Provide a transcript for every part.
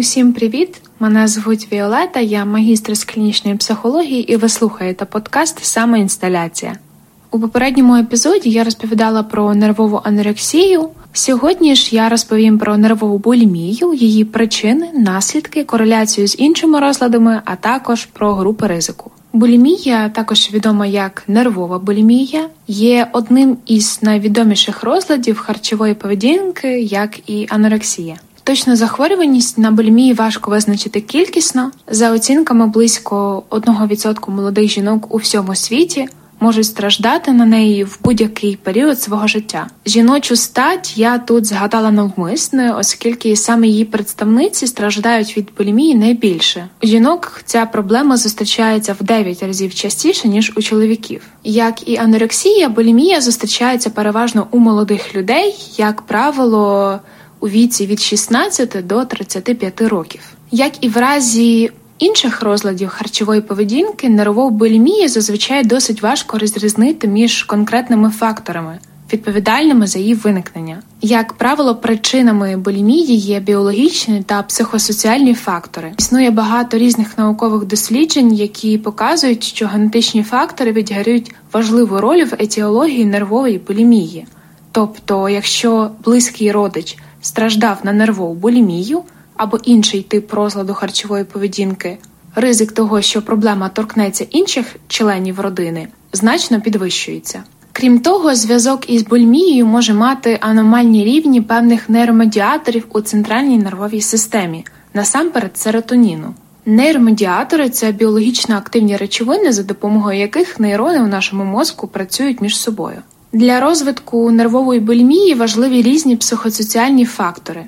Усім привіт! Мене звуть Віолета, я магістр з клінічної психології, і ви слухаєте подкаст Самоінсталяція. У попередньому епізоді я розповідала про нервову анорексію. Сьогодні ж я розповім про нервову булімію, її причини, наслідки, кореляцію з іншими розладами, а також про групи ризику. Булімія, також відома як нервова булімія, є одним із найвідоміших розладів харчової поведінки, як і анорексія. Точну захворюваність на булімію важко визначити кількісно. За оцінками близько 1% молодих жінок у всьому світі можуть страждати на неї в будь-який період свого життя. Жіночу стать я тут згадала навмисне, оскільки саме її представниці страждають від булімії найбільше. У жінок ця проблема зустрічається в 9 разів частіше ніж у чоловіків. Як і анорексія, булімія зустрічається переважно у молодих людей, як правило у віці від 16 до 35 років. Як і в разі інших розладів харчової поведінки, нервову булімію зазвичай досить важко розрізнити між конкретними факторами. Відповідальними за її виникнення, як правило, причинами булімії є біологічні та психосоціальні фактори. Існує багато різних наукових досліджень, які показують, що генетичні фактори відіграють важливу роль в етіології нервової булімії. Тобто, якщо близький родич страждав на нервову булімію або інший тип розладу харчової поведінки, ризик того, що проблема торкнеться інших членів родини, значно підвищується. Крім того, зв'язок із булімією може мати аномальні рівні певних нейромедіаторів у центральній нервовій системі, насамперед серотоніну. Нейромедіатори це біологічно активні речовини, за допомогою яких нейрони у нашому мозку працюють між собою. Для розвитку нервової булімії важливі різні психосоціальні фактори,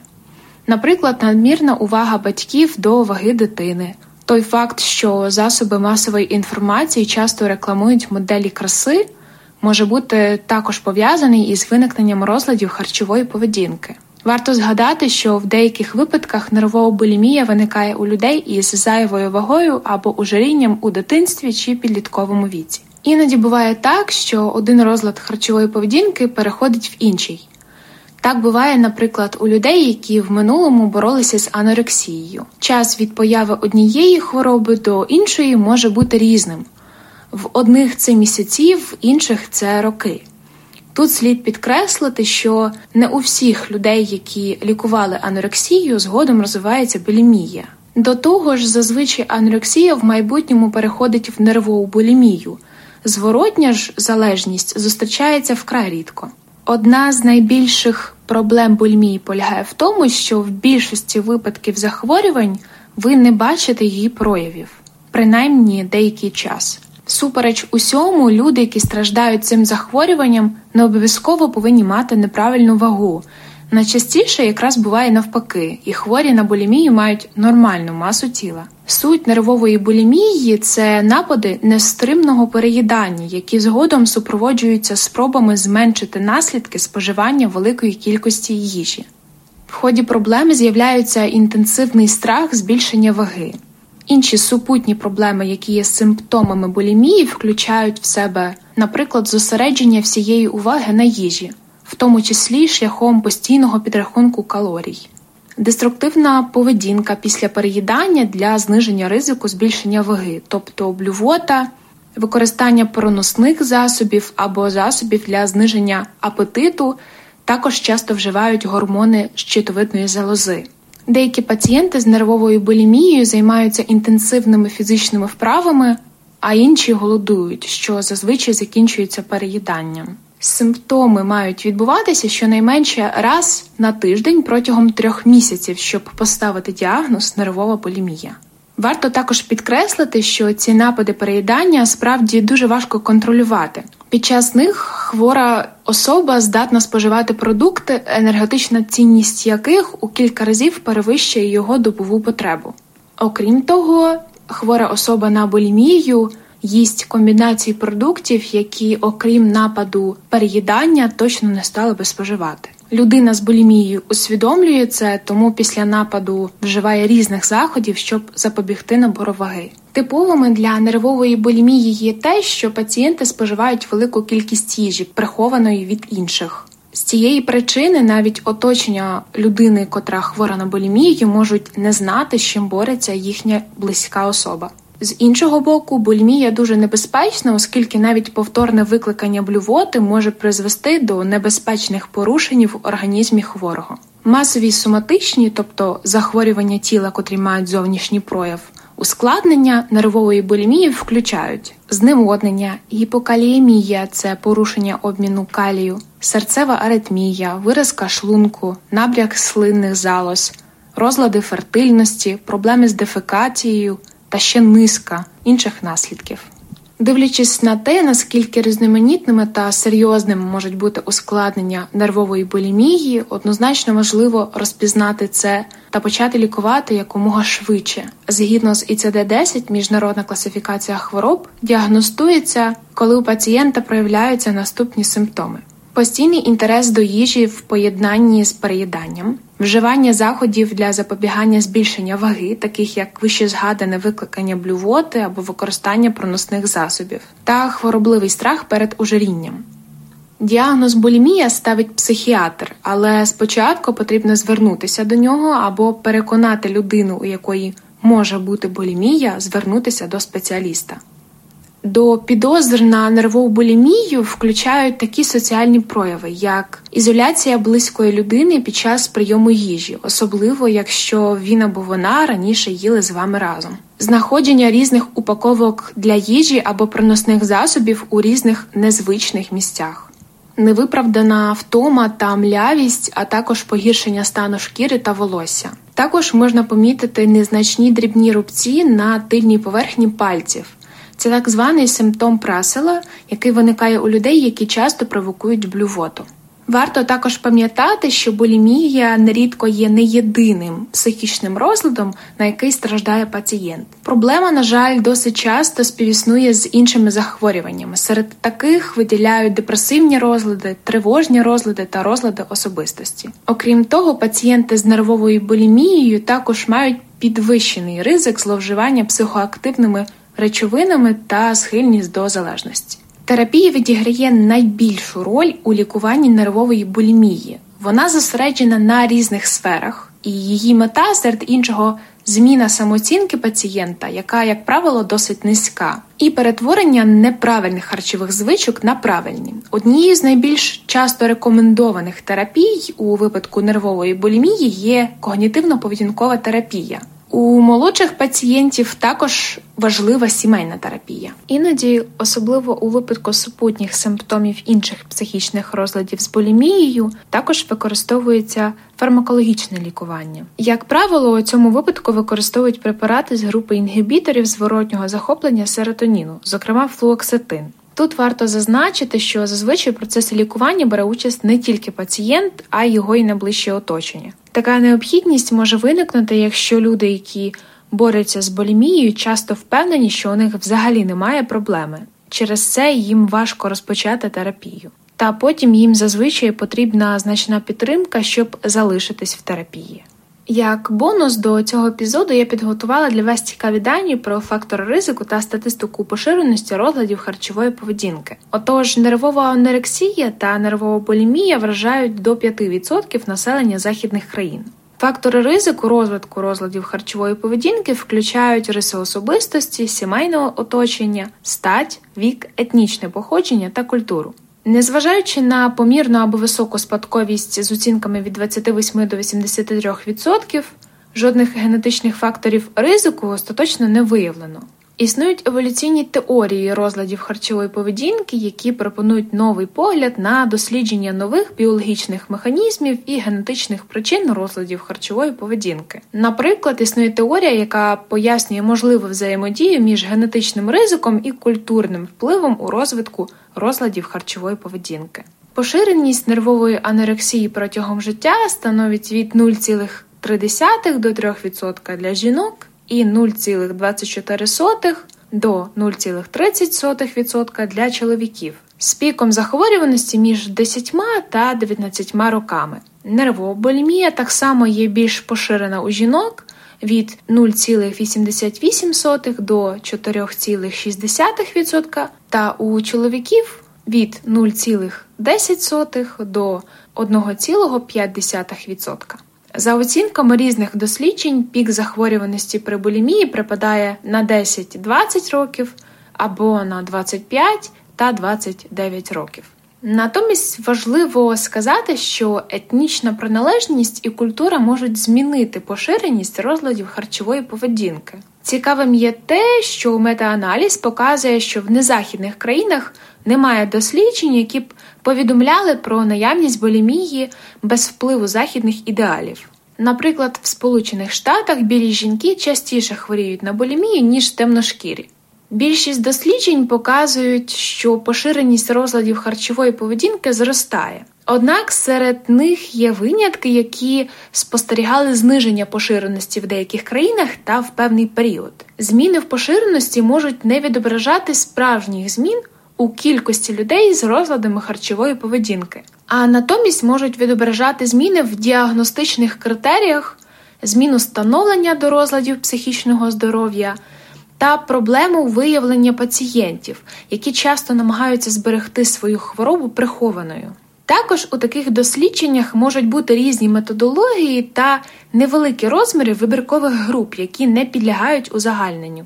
наприклад, надмірна увага батьків до ваги дитини, той факт, що засоби масової інформації часто рекламують моделі краси, може бути також пов'язаний із виникненням розладів харчової поведінки. Варто згадати, що в деяких випадках нервова булімія виникає у людей із зайвою вагою або ожирінням у дитинстві чи підлітковому віці. Іноді буває так, що один розлад харчової поведінки переходить в інший. Так буває, наприклад, у людей, які в минулому боролися з анорексією. Час від появи однієї хвороби до іншої може бути різним. В одних це місяці, в інших це роки. Тут слід підкреслити, що не у всіх людей, які лікували анорексію, згодом розвивається булімія. До того ж, зазвичай анорексія в майбутньому переходить в нервову булімію – Зворотня ж залежність зустрічається вкрай рідко. Одна з найбільших проблем бульмії полягає в тому, що в більшості випадків захворювань ви не бачите її проявів, принаймні деякий час. Супереч усьому, люди, які страждають цим захворюванням, не обов'язково повинні мати неправильну вагу. Найчастіше якраз буває навпаки, і хворі на булімію мають нормальну масу тіла. Суть нервової булімії це напади нестримного переїдання, які згодом супроводжуються спробами зменшити наслідки споживання великої кількості їжі. В ході проблеми з'являється інтенсивний страх збільшення ваги. Інші супутні проблеми, які є симптомами булімії, включають в себе, наприклад, зосередження всієї уваги на їжі, в тому числі шляхом постійного підрахунку калорій. Деструктивна поведінка після переїдання для зниження ризику збільшення ваги, тобто блювота, використання проносних засобів або засобів для зниження апетиту, також часто вживають гормони щитовидної залози. Деякі пацієнти з нервовою булімією займаються інтенсивними фізичними вправами, а інші голодують, що зазвичай закінчується переїданням. Симптоми мають відбуватися щонайменше раз на тиждень протягом трьох місяців, щоб поставити діагноз нервова булімія. Варто також підкреслити, що ці напади переїдання справді дуже важко контролювати. Під час них хвора особа здатна споживати продукти, енергетична цінність яких у кілька разів перевищує його добову потребу. Окрім того, хвора особа на булімію їсть комбінації продуктів, які, окрім нападу переїдання, точно не стали би споживати. Людина з булімією усвідомлює це, тому після нападу вживає різних заходів, щоб запобігти набору ваги. Типовими для нервової булімії є те, що пацієнти споживають велику кількість їжі, прихованої від інших. З цієї причини навіть оточення людини, котра хвора на булімію, можуть не знати, з чим бореться їхня близька особа. З іншого боку, бульмія дуже небезпечна, оскільки навіть повторне викликання блювоти може призвести до небезпечних порушень в організмі хворого. Масові соматичні, тобто захворювання тіла, котрі мають зовнішній прояв, ускладнення нервової булімії включають зневоднення, гіпокаліємія це порушення обміну калію, серцева аритмія, виразка шлунку, набряк слинних залоз, розлади фертильності, проблеми з дефекацією та ще низка інших наслідків. Дивлячись на те, наскільки різноманітними та серйозними можуть бути ускладнення нервової булімії, однозначно важливо розпізнати це та почати лікувати якомога швидше. Згідно з ІЦД-10, міжнародна класифікація хвороб діагностується, коли у пацієнта проявляються наступні симптоми. Постійний інтерес до їжі в поєднанні з переїданням, вживання заходів для запобігання збільшення ваги, таких як вище згадане викликання блювоти або використання проносних засобів, та хворобливий страх перед ожирінням. Діагноз булімія ставить психіатр, але спочатку потрібно звернутися до нього або переконати людину, у якої може бути булімія, звернутися до спеціаліста. До підозр на нервову булімію включають такі соціальні прояви, як ізоляція близької людини під час прийому їжі, особливо якщо він або вона раніше їли з вами разом, знаходження різних упаковок для їжі або приносних засобів у різних незвичних місцях. Невиправдана втома та млявість, а також погіршення стану шкіри та волосся. Також можна помітити незначні дрібні рубці на тильній поверхні пальців. Це так званий симптом прасела, який виникає у людей, які часто провокують блювоту. Варто також пам'ятати, що булімія нерідко є не єдиним психічним розладом, на який страждає пацієнт. Проблема, на жаль, досить часто співіснує з іншими захворюваннями. Серед таких виділяють депресивні розлади, тривожні розлади та розлади особистості. Окрім того, пацієнти з нервовою булімією також мають підвищений ризик зловживання психоактивними речовинами та схильність до залежності. Терапія відіграє найбільшу роль у лікуванні нервової булімії. Вона зосереджена на різних сферах, і її мета серед іншого зміна самооцінки пацієнта, яка, як правило, досить низька, і перетворення неправильних харчових звичок на правильні. Однією з найбільш часто рекомендованих терапій у випадку нервової булімії є когнітивно-поведінкова терапія. У молодших пацієнтів також важлива сімейна терапія. Іноді, особливо у випадку супутніх симптомів інших психічних розладів з булімією, також використовується фармакологічне лікування. Як правило, у цьому випадку використовують препарати з групи інгібіторів зворотнього захоплення серотоніну, зокрема флуоксетин. Тут варто зазначити, що зазвичай в процесі лікування бере участь не тільки пацієнт, а й його і найближче оточення. Така необхідність може виникнути, якщо люди, які борються з болімією, часто впевнені, що у них взагалі немає проблеми. Через це їм важко розпочати терапію. Та потім їм зазвичай потрібна значна підтримка, щоб залишитись в терапії. Як бонус до цього епізоду я підготувала для вас цікаві дані про фактори ризику та статистику поширеності розладів харчової поведінки. Отож, нервова анорексія та нервова булімія вражають до 5% населення західних країн. Фактори ризику розвитку розладів харчової поведінки включають риси особистості, сімейного оточення, стать, вік, етнічне походження та культуру. Незважаючи на помірну або високу спадковість з оцінками від 28 до 83%, жодних генетичних факторів ризику остаточно не виявлено. Існують еволюційні теорії розладів харчової поведінки, які пропонують новий погляд на дослідження нових біологічних механізмів і генетичних причин розладів харчової поведінки. Наприклад, існує теорія, яка пояснює можливу взаємодію між генетичним ризиком і культурним впливом у розвитку розладів харчової поведінки. Поширеність нервової анорексії протягом життя становить від 0,3 до 3% для жінок і 0,24 до 0,30% для чоловіків з піком захворюваності між 10 та 19 роками. Нервова булімія так само є більш поширена у жінок від 0,88 до 4,6% та у чоловіків від 0,10 до 1,5%. За оцінками різних досліджень, пік захворюваності при булімії припадає на 10-20 років або на 25 та 29 років. Натомість важливо сказати, що етнічна приналежність і культура можуть змінити поширеність розладів харчової поведінки. Цікавим є те, що метааналіз показує, що в незахідних країнах немає досліджень, які б повідомляли про наявність булімії без впливу західних ідеалів. Наприклад, в Сполучених Штатах білі жінки частіше хворіють на булімію, ніж темношкірі. Більшість досліджень показують, що поширеність розладів харчової поведінки зростає. Однак серед них є винятки, які спостерігали зниження поширеності в деяких країнах та в певний період. Зміни в поширеності можуть не відображати справжніх змін у кількості людей з розладами харчової поведінки, а натомість можуть відображати зміни в діагностичних критеріях, зміну становлення до розладів психічного здоров'я та проблему виявлення пацієнтів, які часто намагаються зберегти свою хворобу прихованою. Також у таких дослідженнях можуть бути різні методології та невеликі розміри вибіркових груп, які не підлягають узагальненню.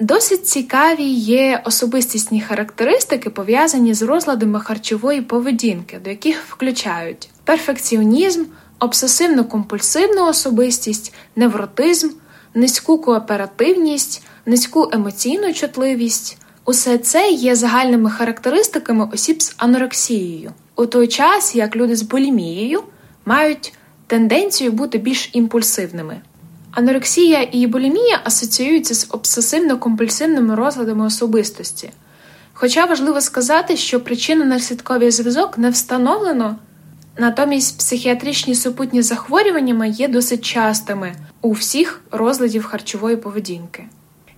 Досить цікаві є особистісні характеристики, пов'язані з розладами харчової поведінки, до яких включають перфекціонізм, обсесивно-компульсивну особистість, невротизм, низьку кооперативність, низьку емоційну чутливість. Усе це є загальними характеристиками осіб з анорексією, у той час як люди з булімією мають тенденцію бути більш імпульсивними. Анорексія і булімія асоціюються з обсесивно-компульсивними розладами особистості. Хоча важливо сказати, що причинно-наслідковий зв'язок не встановлено, натомість психіатричні супутні захворювання є досить частими у всіх розладів харчової поведінки.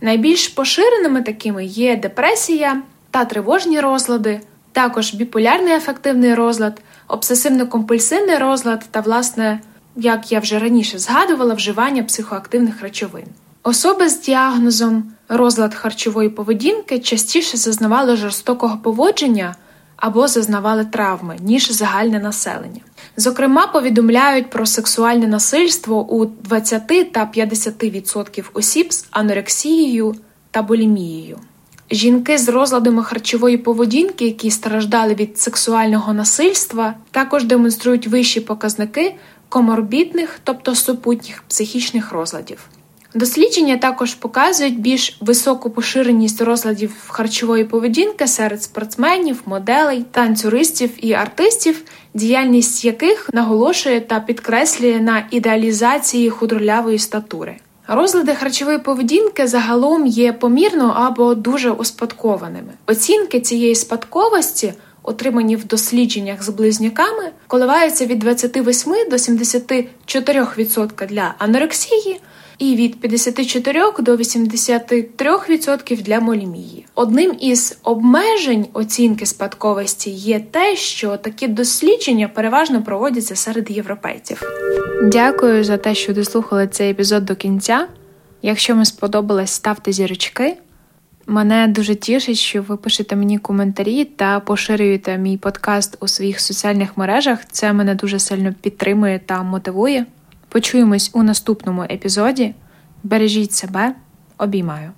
Найбільш поширеними такими є депресія та тривожні розлади, також біполярний афективний розлад, обсесивно-компульсивний розлад та, власне, як я вже раніше згадувала, вживання психоактивних речовин. Особи з діагнозом розлад харчової поведінки частіше зазнавали жорстокого поводження або зазнавали травми, ніж загальне населення. Зокрема, повідомляють про сексуальне насильство у 20 та 50% осіб з анорексією та булімією. Жінки з розладами харчової поведінки, які страждали від сексуального насильства, також демонструють вищі показники коморбідних, тобто супутніх психічних розладів. Дослідження також показують більш високу поширеність розладів харчової поведінки серед спортсменів, моделей, танцюристів і артистів, діяльність яких наголошує та підкреслює на ідеалізації худролявої статури. Розлади харчової поведінки загалом є помірно або дуже успадкованими. Оцінки цієї спадковості отримані в дослідженнях з близняками, коливаються від 28 до 74% для анорексії і від 54 до 83% для молімії. Одним із обмежень оцінки спадковості є те, що такі дослідження переважно проводяться серед європейців. Дякую за те, що дослухали цей епізод до кінця. Якщо вам сподобалось, ставте зірочки. Мене дуже тішить, що ви пишете мені коментарі та поширюєте мій подкаст у своїх соціальних мережах. Це мене дуже сильно підтримує та мотивує. Почуємось у наступному епізоді. Бережіть себе, обіймаю.